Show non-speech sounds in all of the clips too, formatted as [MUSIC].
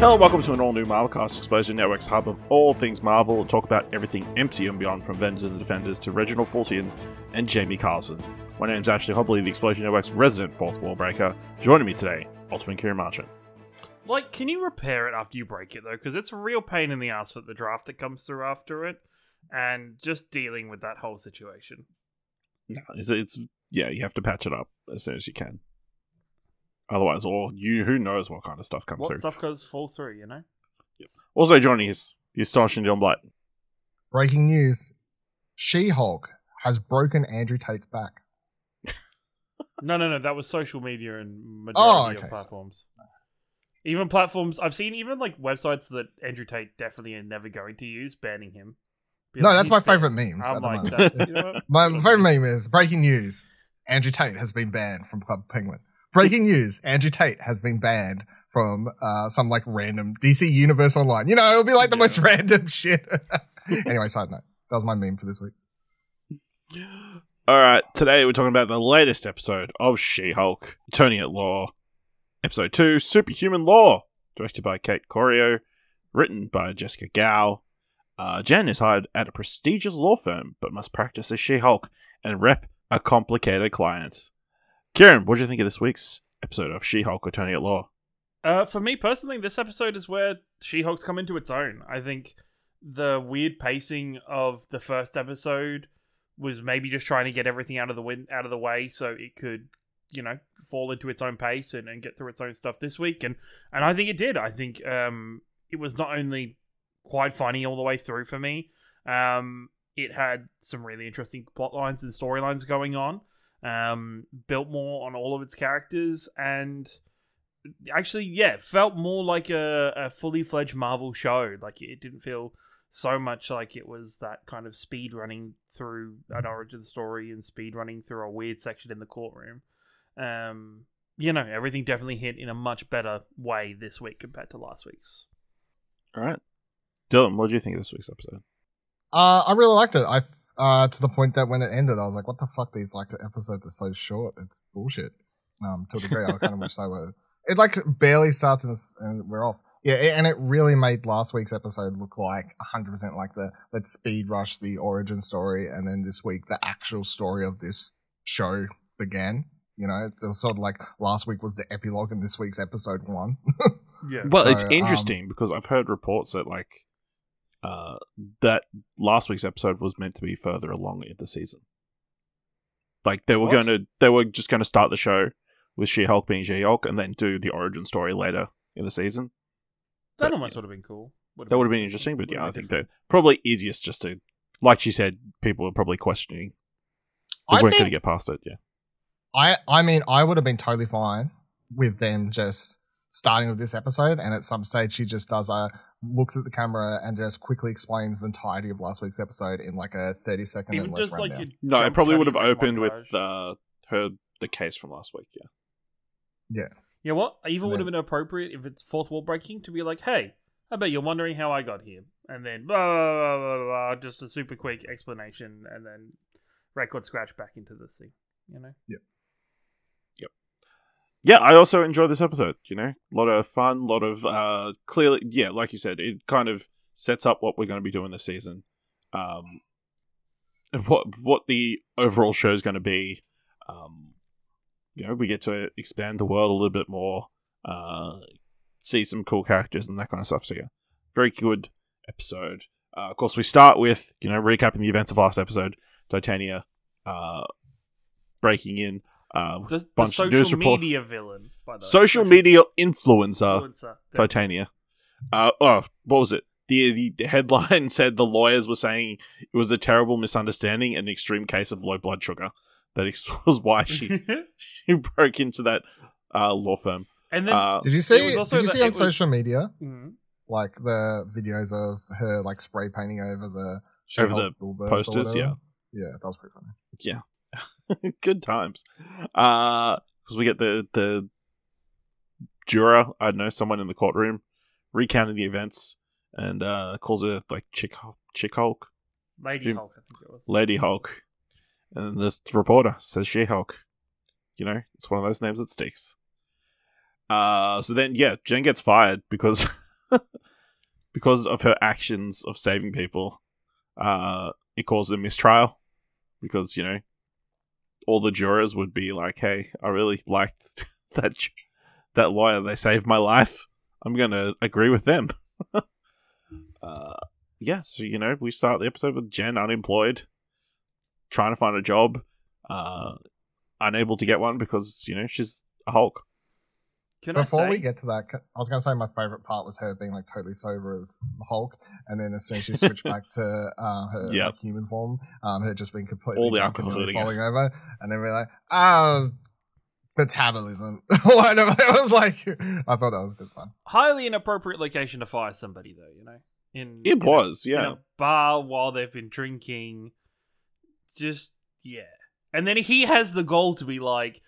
Hello, and welcome to an all new Marvelcast Explosion Network's hub of all things Marvel. Talk about everything MCU and beyond, from Avengers and Defenders to Reginald Fulton and Jamie Carlson. My name's Ashley Hobley, the Explosion Network's resident fourth wall breaker. Joining me today, Ultimate Ciaran Marchant. Like, can you repair it after you break it though? Because it's a real pain in the ass for the draft that comes through after it, and just dealing with that whole situation. No, it's, it's yeah, you have to patch it up as soon as you can. Otherwise, or you who knows what kind of stuff comes What through. stuff goes fall through? You know. Also joining us, the astonishing John Blight. Breaking news: She-Hulk has broken Andrew Tate's back. [LAUGHS] No, no, no. That was social media and majority Oh, okay, of so- platforms. Even platforms I've seen, even like websites that Andrew Tate definitely are never going to use, banning him. Be No, that's my favorite memes I'm at the like, moment. that's, It's- [LAUGHS] you know? My favorite meme is breaking news: Andrew Tate has been banned from Club Penguin. Breaking news: Andrew Tate has been banned from uh, some like random DC Universe Online. You know, it'll be like the Yeah. most random shit. [LAUGHS] anyway, side note. That was my meme for this week. All right, today we're talking about the latest episode of She-Hulk, Attorney at Law, episode two, Superhuman Law, directed by Kate Coiro, written by Jessica Gao. Uh, Jen is hired at a prestigious law firm, but must practice as She-Hulk and rep a complicated client. Ciaran, what do you think of this week's episode of She-Hulk, Attorney at Law? Uh, for me personally, this episode is where She-Hulk's come into its own. I think the weird pacing of the first episode was maybe just trying to get everything out of the win- out of the way so it could, you know, fall into its own pace and, and get through its own stuff this week. And and I think it did. I think um, it was not only quite funny all the way through for me. Um, it had some really interesting plot lines and storylines going on. Um, built more on all of its characters and actually, yeah, felt more like a, a fully fledged Marvel show. Like it didn't feel so much like it was that kind of speed running through an origin story and speed running through a weird section in the courtroom. Um, you know, everything definitely hit in a much better way this week compared to last week's. All right. Dylan, what do you think of this week's episode? Uh, I really liked it. I uh, to the point that when it ended, I was like, "What the fuck? These like episodes are so short. It's bullshit." Um, to a degree, I kind of wish they were. [LAUGHS] It like barely starts and, and we're off. Yeah, it- and it really made last week's episode look like 100% like the let's speed rush the origin story, and then this week the actual story of this show began. You know, it was sort of like last week was the epilogue, and this week's episode one. [LAUGHS] Yeah. Well, it's So, um, interesting because I've heard reports that like uh that last week's episode was meant to be further along in the season. Like they were What? going to they were just going to start the show with She-Hulk being She-Hulk and then do the origin story later in the season. that but, almost yeah. would have been cool. That would have been interesting, but yeah, I think been that probably easiest just to like she said, people are probably questioning. They I weren't going to get past it, yeah. I I mean, I would have been totally fine with them just starting with this episode, and at some stage she just does a looks at the camera and just quickly explains the entirety of last week's episode in like a thirty second Even just like No, it probably would have in, like, opened with montage. uh her the case from last week, yeah. Yeah. You know what? Even And would have been appropriate if it's fourth wall breaking to be like, hey, I bet you're wondering how I got here. And then blah, blah, blah, blah, blah, just a super quick explanation and then record scratch back into the scene. You know? yeah, I also enjoy this episode. You know, a lot of fun, a lot of uh, clearly, yeah, like you said, it kind of sets up what we're going to be doing this season, um, what what the overall show is going to be. Um, you know, we get to expand the world a little bit more, uh, see some cool characters and that kind of stuff. So yeah, very good episode. Uh, of course, we start with you know recapping the events of last episode. Titania uh, breaking in. Uh, with The, a the bunch of news social report media villain, by the way. social media influencer influencer. Titania. Uh, oh, what was it? The, the headline [LAUGHS] said the lawyers were saying it was a terrible misunderstanding and an extreme case of low blood sugar. That [LAUGHS] was why she, [LAUGHS] she broke into that uh, law firm. and then Uh, Did you see? Did you see on it was- social media Mhm. like the videos of her like spray painting over the Over the posters, yeah. yeah, that was pretty funny. [LAUGHS] Good times. Because we get the the juror, I don't know, someone in the courtroom recounting the events and uh, calls her like Chick Chick Hulk. Lady Hulk, I think it was. Lady Hulk. And this reporter says She Hulk. You know, it's one of those names that sticks. Uh, so then, yeah, Jen gets fired because [LAUGHS] because of her actions of saving people, uh, it caused a mistrial because you know all the jurors would be like, "Hey, I really liked [LAUGHS] that that lawyer. They saved my life. I'm gonna agree with them." [LAUGHS] uh, yeah, so you know, we start the episode with Jen unemployed, trying to find a job, uh, unable to get one because you know she's a Hulk. Can I Before say, we get to that, I was going to say my favorite part was her being like totally sober as the Hulk, and then as soon as she switched back to [LAUGHS] uh, her Yeah. like, human form, um, her just being completely All the drunk and alcohol nearly hitting falling over, and then we're like, ah, metabolism. [LAUGHS] Whatever. It was like, I thought that was good fun. highly inappropriate location to fire somebody, though. You know, in It in a- was, in yeah. a bar while they've been drinking. Just yeah, and then he has the goal to be like,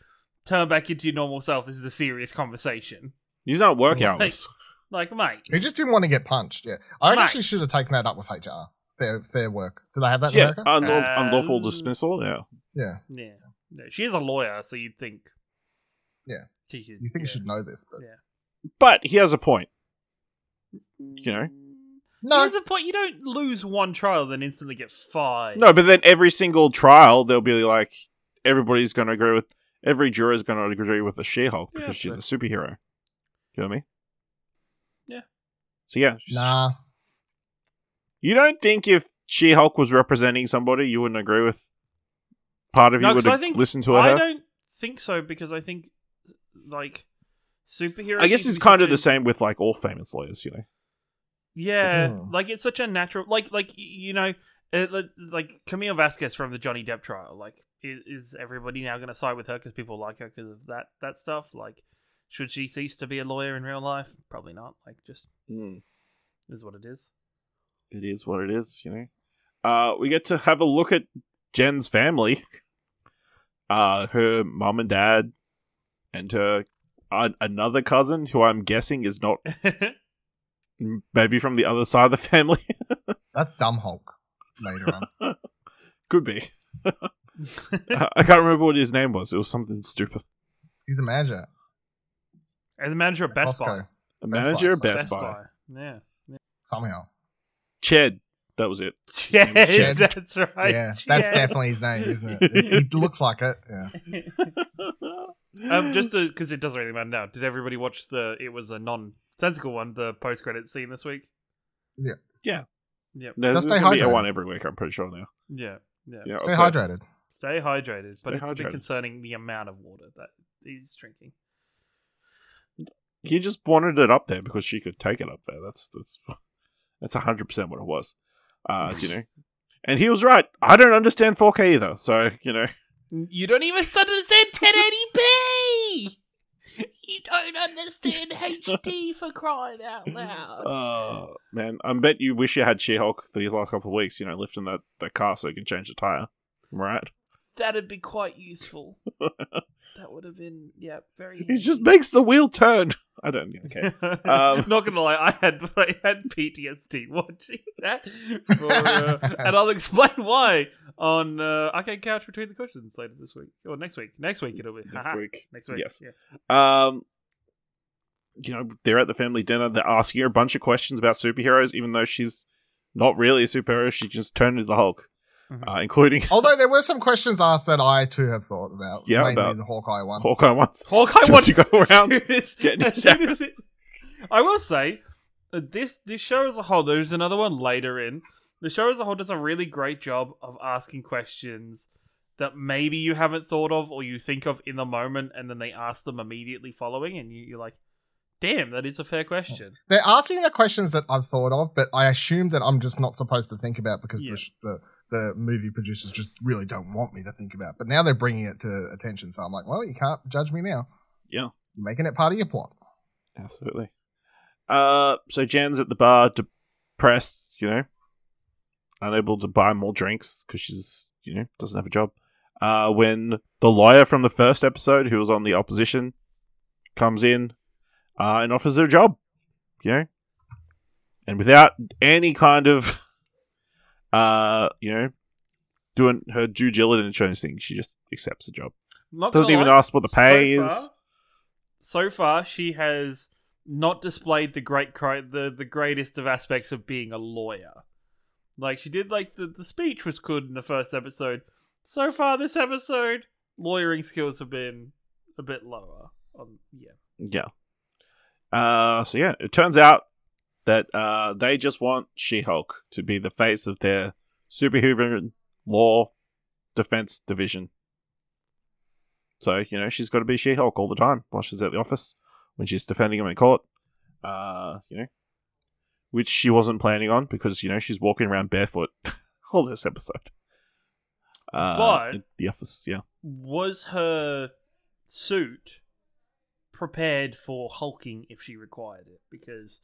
turn back into your normal self. This is a serious conversation. He's not work Like- hours. Like, mate, He just didn't want to get punched. Yeah, I Mate. actually should have taken that up with HR. Fair, fair work. Did I have that in Yeah, America? unlaw- Uh, unlawful dismissal. Yeah, yeah, yeah, No, she is a lawyer, so you'd think. Yeah. she could, you think yeah. you should know this, but Yeah. but he has a point. You know? no. There's a point. You don't lose one trial then instantly get fired. No, but then every single trial, they'll be like, everybody's going to agree with, every juror is going to agree with the She-Hulk Yeah, because she's true. a superhero. You know what I mean? Yeah. So yeah, Nah, you don't think if She-Hulk was representing somebody, you wouldn't agree with? Part of No, you would 'cause I think listen to her? I don't think so because I think like superheroes. I guess it's kind of a- the same with like all famous lawyers, you know. Yeah, Mhm. like it's such a natural, like like you know, it, like- like Camille Vasquez from the Johnny Depp trial. Like, is, is everybody now going to side with her because people like her because of that that stuff? Like, should she cease to be a lawyer in real life? Probably not. Like, just is what it is. It is what it is, you know. Uh, we get to have a look at Jen's family. [LAUGHS] Uh, her mom and dad, and her uh, another cousin, who I'm guessing is not [LAUGHS] maybe from the other side of the [LAUGHS] family. that's dumb Hulk. Later on, Could be. [LAUGHS] I I can't remember what his name was. It was something stupid. he's a manager. and the manager of Best Buy. Costco A Best manager Buy, of sorry. Best, Buy. Yeah. somehow. Ched. That was it. Yeah, name is Jed. that's right. yeah, that's Jed. definitely his name, isn't it? it? He [LAUGHS] looks like it. Yeah. [LAUGHS] um, just because it doesn't really matter now. Did everybody watch the? It was a nonsensical one. The post credit scene this week. Yeah. Yeah. Yep. There's, Just there's stay gonna be a hydrated. one every week. I'm pretty sure now. Yeah. Yeah. Yeah, Stay okay. hydrated. Stay hydrated, Stay but it's a hydrated. bit concerning the amount of water that he's drinking. He just wanted it up there because she could take it up there. That's that's that's hundred percent what it was. Uh, you know, [LAUGHS] and he was right. I don't understand 4K either. So you know, You don't even understand 1080p. [LAUGHS] You don't understand [LAUGHS] HD for crying out loud. uh, man, I bet you wish you had She-Hulk for these last couple of weeks. You know, lifting that that car so you can change the tire. Right? That'd be quite useful. [LAUGHS] that would have been yeah very. He just makes the wheel turn. [LAUGHS] I don't. Okay. [LAUGHS] Um, Not gonna lie, I had I had PTSD watching that, for, uh, and I'll explain why on uh, Arcade Couch Between the Cushions later this week or next week. Next week it'll be Next Haha. week. Next week, Yes. Yeah. Um, you know, they're at the family dinner. They're asking her a bunch of questions about superheroes, even though she's not really a superhero. She just turned into the Hulk, Mhm. uh, including [LAUGHS] Although there were some questions asked that I too have thought about. Yeah, mainly about- the Hawkeye one. Hawkeye ones. [LAUGHS] Hawkeye Just wants to go around as as- [LAUGHS] getting as as it- I will say uh, this this show as a whole. There's another one later in the show as a whole does a really great job of asking questions that maybe you haven't thought of or you think of in the moment, and then they ask them immediately following, and you, you're like, "Damn, that is a fair question." They're asking the questions that I've thought of, but I assume that I'm just not supposed to think about because Yeah. the, the the movie producers just really don't want me to think about. But now they're bringing it to attention, so I'm like, well, you can't judge me now. Yeah. You're making it part of your plot. Absolutely. Uh, so Jen's at the bar, depressed, you know, unable to buy more drinks because she's, you know, doesn't have a job. Uh, when the lawyer from the first episode, who was on the opposition, comes in uh, and offers her a job, you know, and without any kind of, [LAUGHS] uh, you know, doing her due diligence or anything, she just accepts the job. Not Doesn't even lie, ask what the pay so is. Far, so far, she has not displayed the great the the greatest of aspects of being a lawyer. Like she did, like the the speech was good in the first episode. So far, this episode, lawyering skills have been a bit lower. Um, yeah, Yeah. Uh, so yeah, it turns out that uh, they just want She-Hulk to be the face of their superhuman law defense division. So you know she's got to be She-Hulk all the time while she's at the office when she's defending him in court. Uh, you know, which she wasn't planning on because you know she's walking around barefoot [LAUGHS] all this episode. Uh, But- the office, yeah. was her suit prepared for hulking if she required it? Because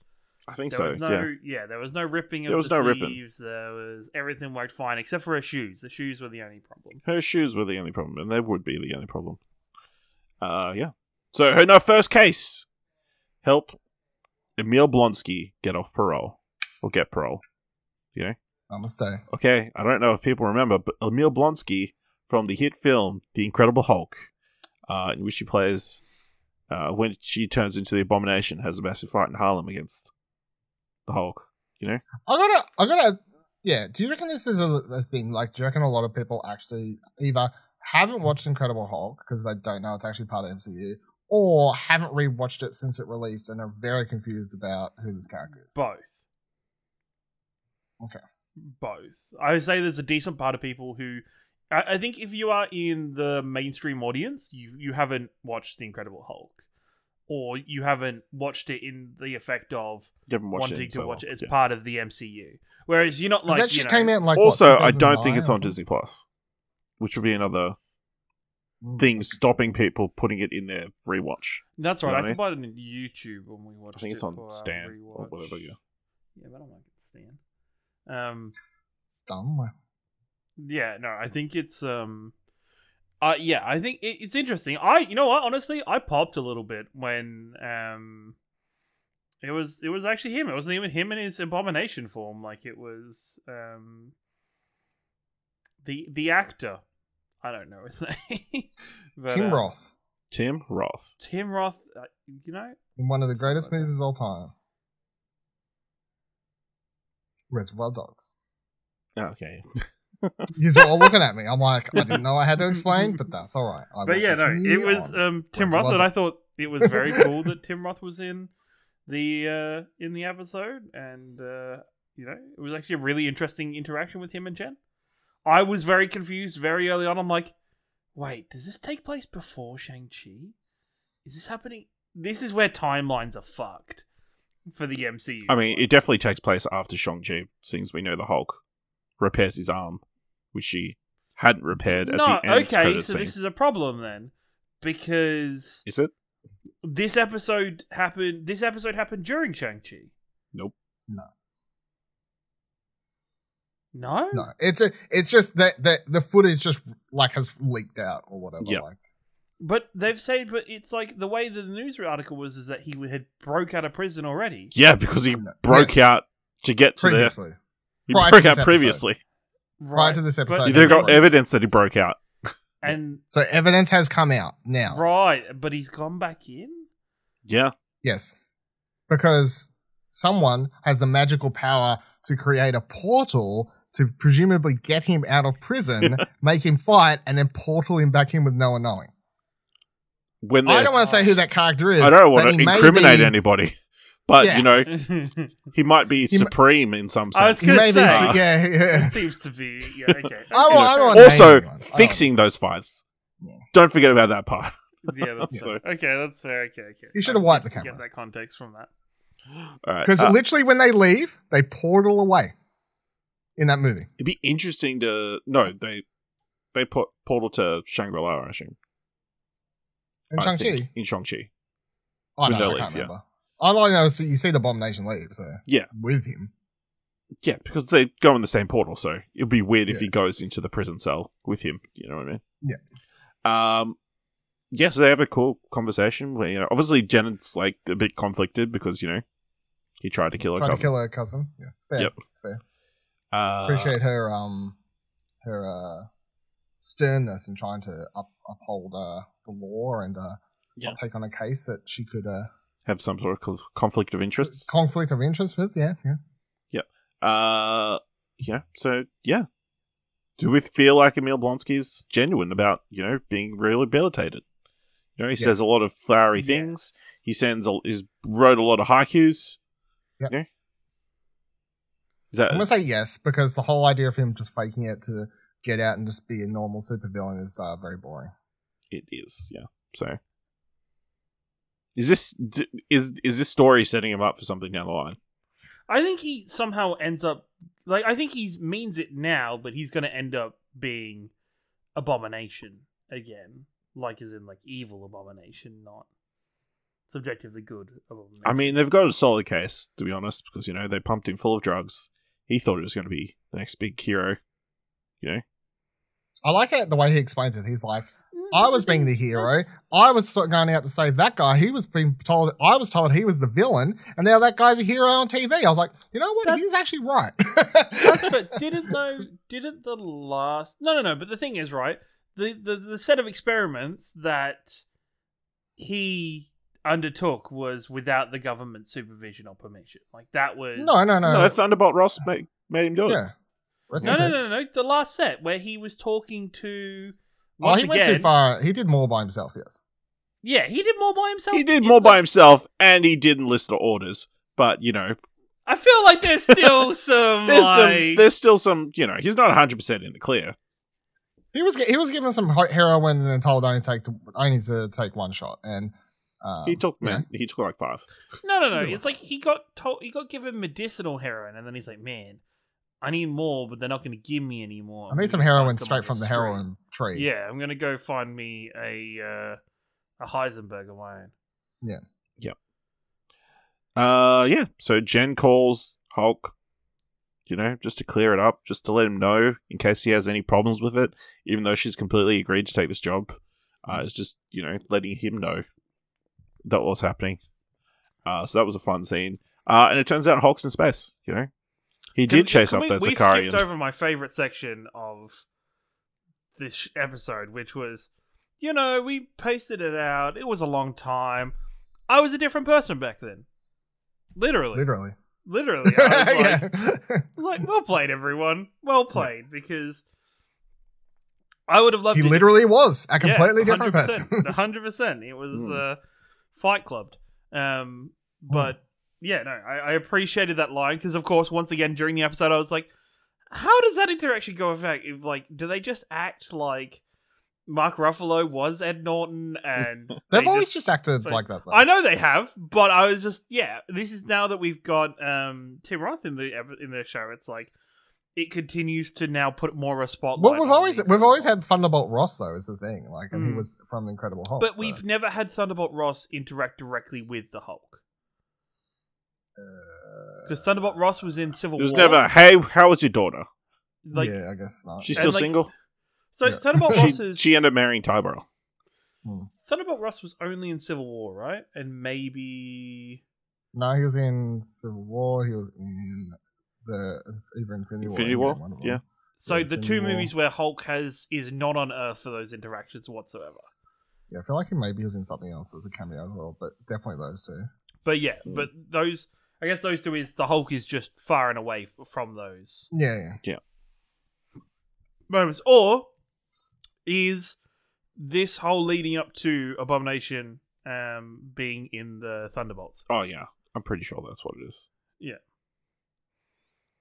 I think there so. was no, yeah. yeah. there was no ripping of There was the no ripping. There was everything worked fine except for her shoes. The shoes were the only problem. Her shoes were the only problem, and they would be the only problem. Uh, yeah. So, in our first case, help Emil Blonsky get off parole or get parole. Yeah. Namaste. Okay, I don't know if people remember, but Emil Blonsky from the hit film The Incredible Hulk, uh, in which he plays uh, when she turns into the Abomination, has a massive fight in Harlem against the Hulk. You know, I gotta, I gotta, yeah. Do you reckon this is a, a thing? Like, do you reckon a lot of people actually either haven't watched Incredible Hulk because they don't know it's actually part of MCU, or haven't rewatched it since it released and are very confused about who this character is? Both. Okay. Both. I would say there's a decent part of people who. I, I think if you are in the mainstream audience, you you haven't watched The Incredible Hulk, or you haven't watched it in the effect of you haven't watched it wanting to so watch long. it as Yeah. part of the MCU. Whereas you're not like that you shit know, came out in like what, also, I don't think it's on? Disney Plus, which would be another Mm, thing that's stopping people putting it in their rewatch. That's You right. know I what I had to buy it on YouTube when we watch. I think it's it on Stan or whatever. Yeah. Yeah, but I don't like it Stan. Um, Stum. Yeah, no, I think it's um, uh, yeah, I think it, it's interesting. I, you know what, honestly, I popped a little bit when um, it was it was actually him. It wasn't even him in his abomination form. Like it was um, the the actor. I don't know his [LAUGHS] name. but, Tim uh, Roth Tim Roth. Tim Roth. Uh, you know, in one of the greatest movies of all time. Reservoir Dogs. Oh, okay. [LAUGHS] You're all looking at me. I'm like, I didn't know I had to explain, but that's all right. I but yeah, no, it was um, Tim Roth, and I thought it was very cool that Tim Roth was in the uh, in the episode, and uh, you know, it was actually a really interesting interaction with him and Jen. I was very confused very early on. I'm like, wait, does this take place before Shang Chi? Is this happening? This is where timelines are fucked for the MCU. I mean, it definitely takes place after Shang-Chi, since we know the Hulk repairs his arm, which she hadn't repaired at no, the end No, okay, so scene. this is a problem then, because Is it? this episode happened. This episode happened during Shang Chi. Nope. No, No, No. it's a, it's just that that the footage just like has leaked out or whatever. Yeah. Like, But they've said, but it's like the way the news article was is that he had broke out of prison already. Yeah, because he No. broke Yes. out to get to there. previously, He Prior broke out episode. Previously. prior to this But- episode, They've got evidence that he broke out. and so evidence has come out now. right, but he's gone back in. Yeah. Yes, because someone has the magical power to create a portal to presumably get him out of prison, [LAUGHS] make him fight, and then portal him back in with no one knowing. When I they're- don't want to say who that character is. I don't want but to he may incriminate be- anybody, but Yeah. you know [LAUGHS] he might be He m- supreme in some I was sense. gonna Maybe, say. yeah, [LAUGHS] yeah. seems to be yeah, okay. I won't- I Okay, won't also, name anyone. Fixing those fights. Yeah. Don't forget about that part. yeah, that's [LAUGHS] So- okay. That's fair. Okay, okay. You should have wiped the didn't. Get that context from that. All right. Because uh, literally, when they leave, they portal away in that movie. it'd be interesting to no they they put portal to Shangri La. I assume. In I Shang Chi, in Shang Chi. I when don't know. I can't yeah. remember. All I know is that you see the abomination leave, so Yeah. with him. Yeah, because they go in the same portal, so it'd be weird if he goes into the prison cell with him. You know what I mean? Yeah. Um. Yes, they have a cool conversation where you know, obviously Janet's like a bit conflicted because you know he tried to kill her Trying to cousin. kill her cousin. Yeah, fair. Yep. fair. Uh, Appreciate her um her uh sternness in trying to up, uphold uh the law and uh Yeah. not take on a case that she could uh have some sort of co- conflict of interests. conflict of interest with. Yeah, yeah. Yeah. Uh, yeah. So yeah, do we feel like Emil Blonsky's genuine about you know being rehabilitated? You know, he says a lot of flowery Yes. things. He sends a, he's wrote a lot of haikus. Yep. You know? Is that I'm gonna say yes because the whole idea of him just faking it to get out and just be a normal supervillain is uh, very boring. it is? Yeah. So is this is is this story setting him up for something down the line? I think he somehow ends up like I think he means it now, but he's going to end up being abomination again, like as in like evil abomination, not subjectively good abomination. I mean, they've got a solid case to be honest, because you know they pumped him full of drugs. He thought it was going to be the next big hero. You know, I like it the way he explains it. He's like, I was being the hero. That's- I was sort of going out to save that guy. He was being told I was told he was the villain, and now that guy's a hero on TV. I was like, you know what? That's- He's actually right. That's [LAUGHS] but didn't though didn't the last no no no but the thing is right the, the the set of experiments that he undertook was without the government supervision or permission like that was no, no, no, no, Thunderbolt Ross made, made him do it. yeah. No no, no no no the last set where he was talking to Oh, once he went too far. He did more by himself. Yes. yeah he did more by himself He did more by himself, and he didn't list the orders. But you know, I feel like there's still [LAUGHS] some there's like some, there's still some. You know, he's not 100 percent in the clear. He was he was given some heroin and told only take to, only to take one shot, and um, he took you know, man, he took like five. No, no, no. It's like he got told he got given medicinal heroin, and then he's like, "Man, I need more, but they're not going to give me any more." I need some heroin straight from the street." heroin tree. Yeah, I'm going to go find me a uh, a Heisenberg of my own. Uh, yeah. So Jen calls Hulk, you know, just to clear it up, just to let him know in case he has any problems with it, even though she's completely agreed to take this job. Uh, it's just you know letting him know that what's happening. Uh, so that was a fun scene. Uh, and it turns out Hulk's in space. You know, he Can- did chase can up we, that we skipped over my favorite section of this episode, which was, you know, we pasted it out. It was a long time. I was a different person back then. Literally, literally. literally. I was [LAUGHS] like, yeah. like well played everyone well played because i would have loved he it- literally was a Yeah, completely different 100%, person. 100% it was Hmm. uh fight clubbed um but yeah no I, I appreciated that line because of course once again during the episode i was like how does that interaction go effect like do they just act like mark ruffalo was ed norton and [LAUGHS] They've they always just- just, acted like- like that. Though. I know they have, but I was just yeah. This is now that we've got um, Tim Roth in the in the show. It's like it continues to now put more of a spotlight. well, we've always we've always had Thunderbolt Ross though, is the thing. Like, and he Mm. was from Incredible Hulk. But so, we've never had Thunderbolt Ross interact directly with the Hulk because Thunderbolt Ross was in Civil War. it was War. never. Hey, how was your daughter? like yeah, I guess not. She's And, still like, single. so. Yeah. Thunderbolt She, Ross is she ended up marrying Ty Burrell. Thunderbolt Ross was only in Civil War, right? And maybe No, he was in Civil War. He was in the either Infinity, Infinity War. War, Endgame, one of them. yeah. so Yeah, the Infinity two War. movies where Hulk has is not on Earth for those interactions whatsoever. Yeah, I feel like he maybe was in something else as a cameo role, but definitely those two. But yeah, Mm. but those I guess those two is the Hulk is just far and away from those Yeah, yeah. moments. Or is this whole leading up to Abomination um being in the Thunderbolts? Oh yeah, I'm pretty sure that's what it is. Yeah.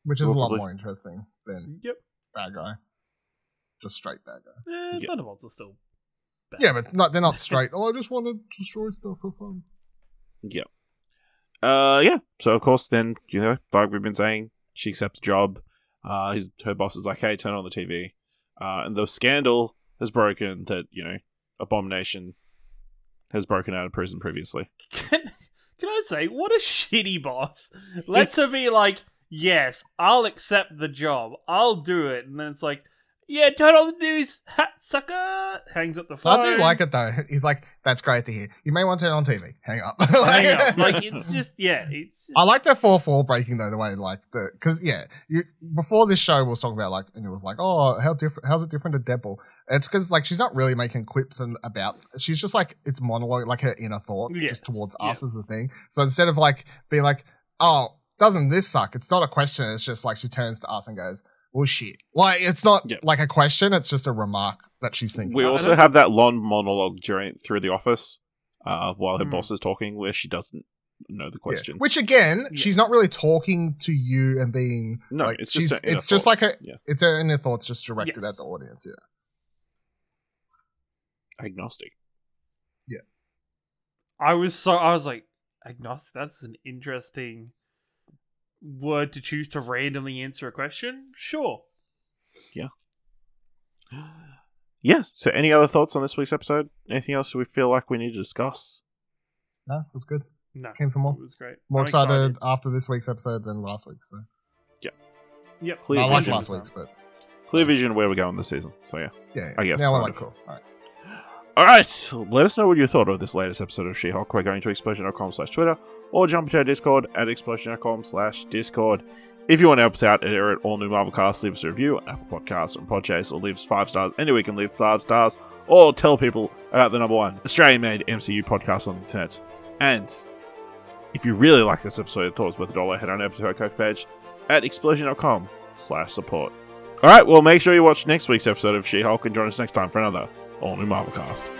Which is a lot Probably. more interesting than Yep. bad guy. Just straight bad guy. Eh, Yeah. Thunderbolts are still bad. Yeah, but not, they're not straight. oh, I just want to destroy stuff for fun. Yeah. Uh, yeah. So of course, then you know, like we've been saying, she accepts the job. Uh, his her boss is like, "Hey, turn on the TV." Uh, and the scandal has broken that you know, Abomination has broken out of prison previously. Can, can I say what a shitty boss? Lets her be like, yes, I'll accept the job, I'll do it, and then it's like, Yeah, turn on the news, hat sucker. Hangs up the phone. I do like it though. He's like, "That's great to hear. You may want to turn on TV. Hang up." Hang up. [LAUGHS] Like it's just yeah, it's. I like that four four breaking though. The way like the because yeah, you before this show was talking about like and it was like, oh, how different? How's it different to Deadpool? It's because like she's not really making quips and about. She's just like it's monologue, like her inner thoughts, Yes, just towards yeah. us as the thing. So instead of like being like, oh, doesn't this suck? It's not a question. It's just like she turns to us and goes, well, shit. Like it's not Yeah. like a question. It's just a remark that she's thinking. We also have that long monologue during through the office uh, while her Hmm. boss is talking, where she doesn't know the Yeah. question. Which again, Yeah. she's not really talking to you and being no, like it's just her it's just like a yeah, it's her inner thoughts just directed Yes. at the audience. Yeah. agnostic. Yeah, I was so I was like agnostic. That's an interesting word to choose to randomly answer a question. Sure. Yeah. [GASPS] Yeah. So, any other thoughts on this week's episode? Anything else we feel like we need to discuss? No, it was good. No, Came for more. it was great. More I'm excited, after this week's episode than last week. So Yeah. Yep. Clear I like vision. last week's, but Clear vision where we're going this season. So yeah. yeah, I guess now we're like of. cool. All right. All right, let us know what you thought of this latest episode of She-Hulk. We're going to explosion.com slash Twitter or jump into our Discord at explosion.com slash Discord. If you want to help us out here at All New Marvel Cast, leave us a review on Apple Podcasts or Podchase or leave us five stars. Anywhere you can leave five stars or tell people about the number one Australian-made MCU podcast on the internet. And if you really like this episode and thought it was worth a dollar, head on over to our Coke page at explosion.com slash support. All right, well, make sure you watch next week's episode of She-Hulk and join us next time for another All New Marvel Cast.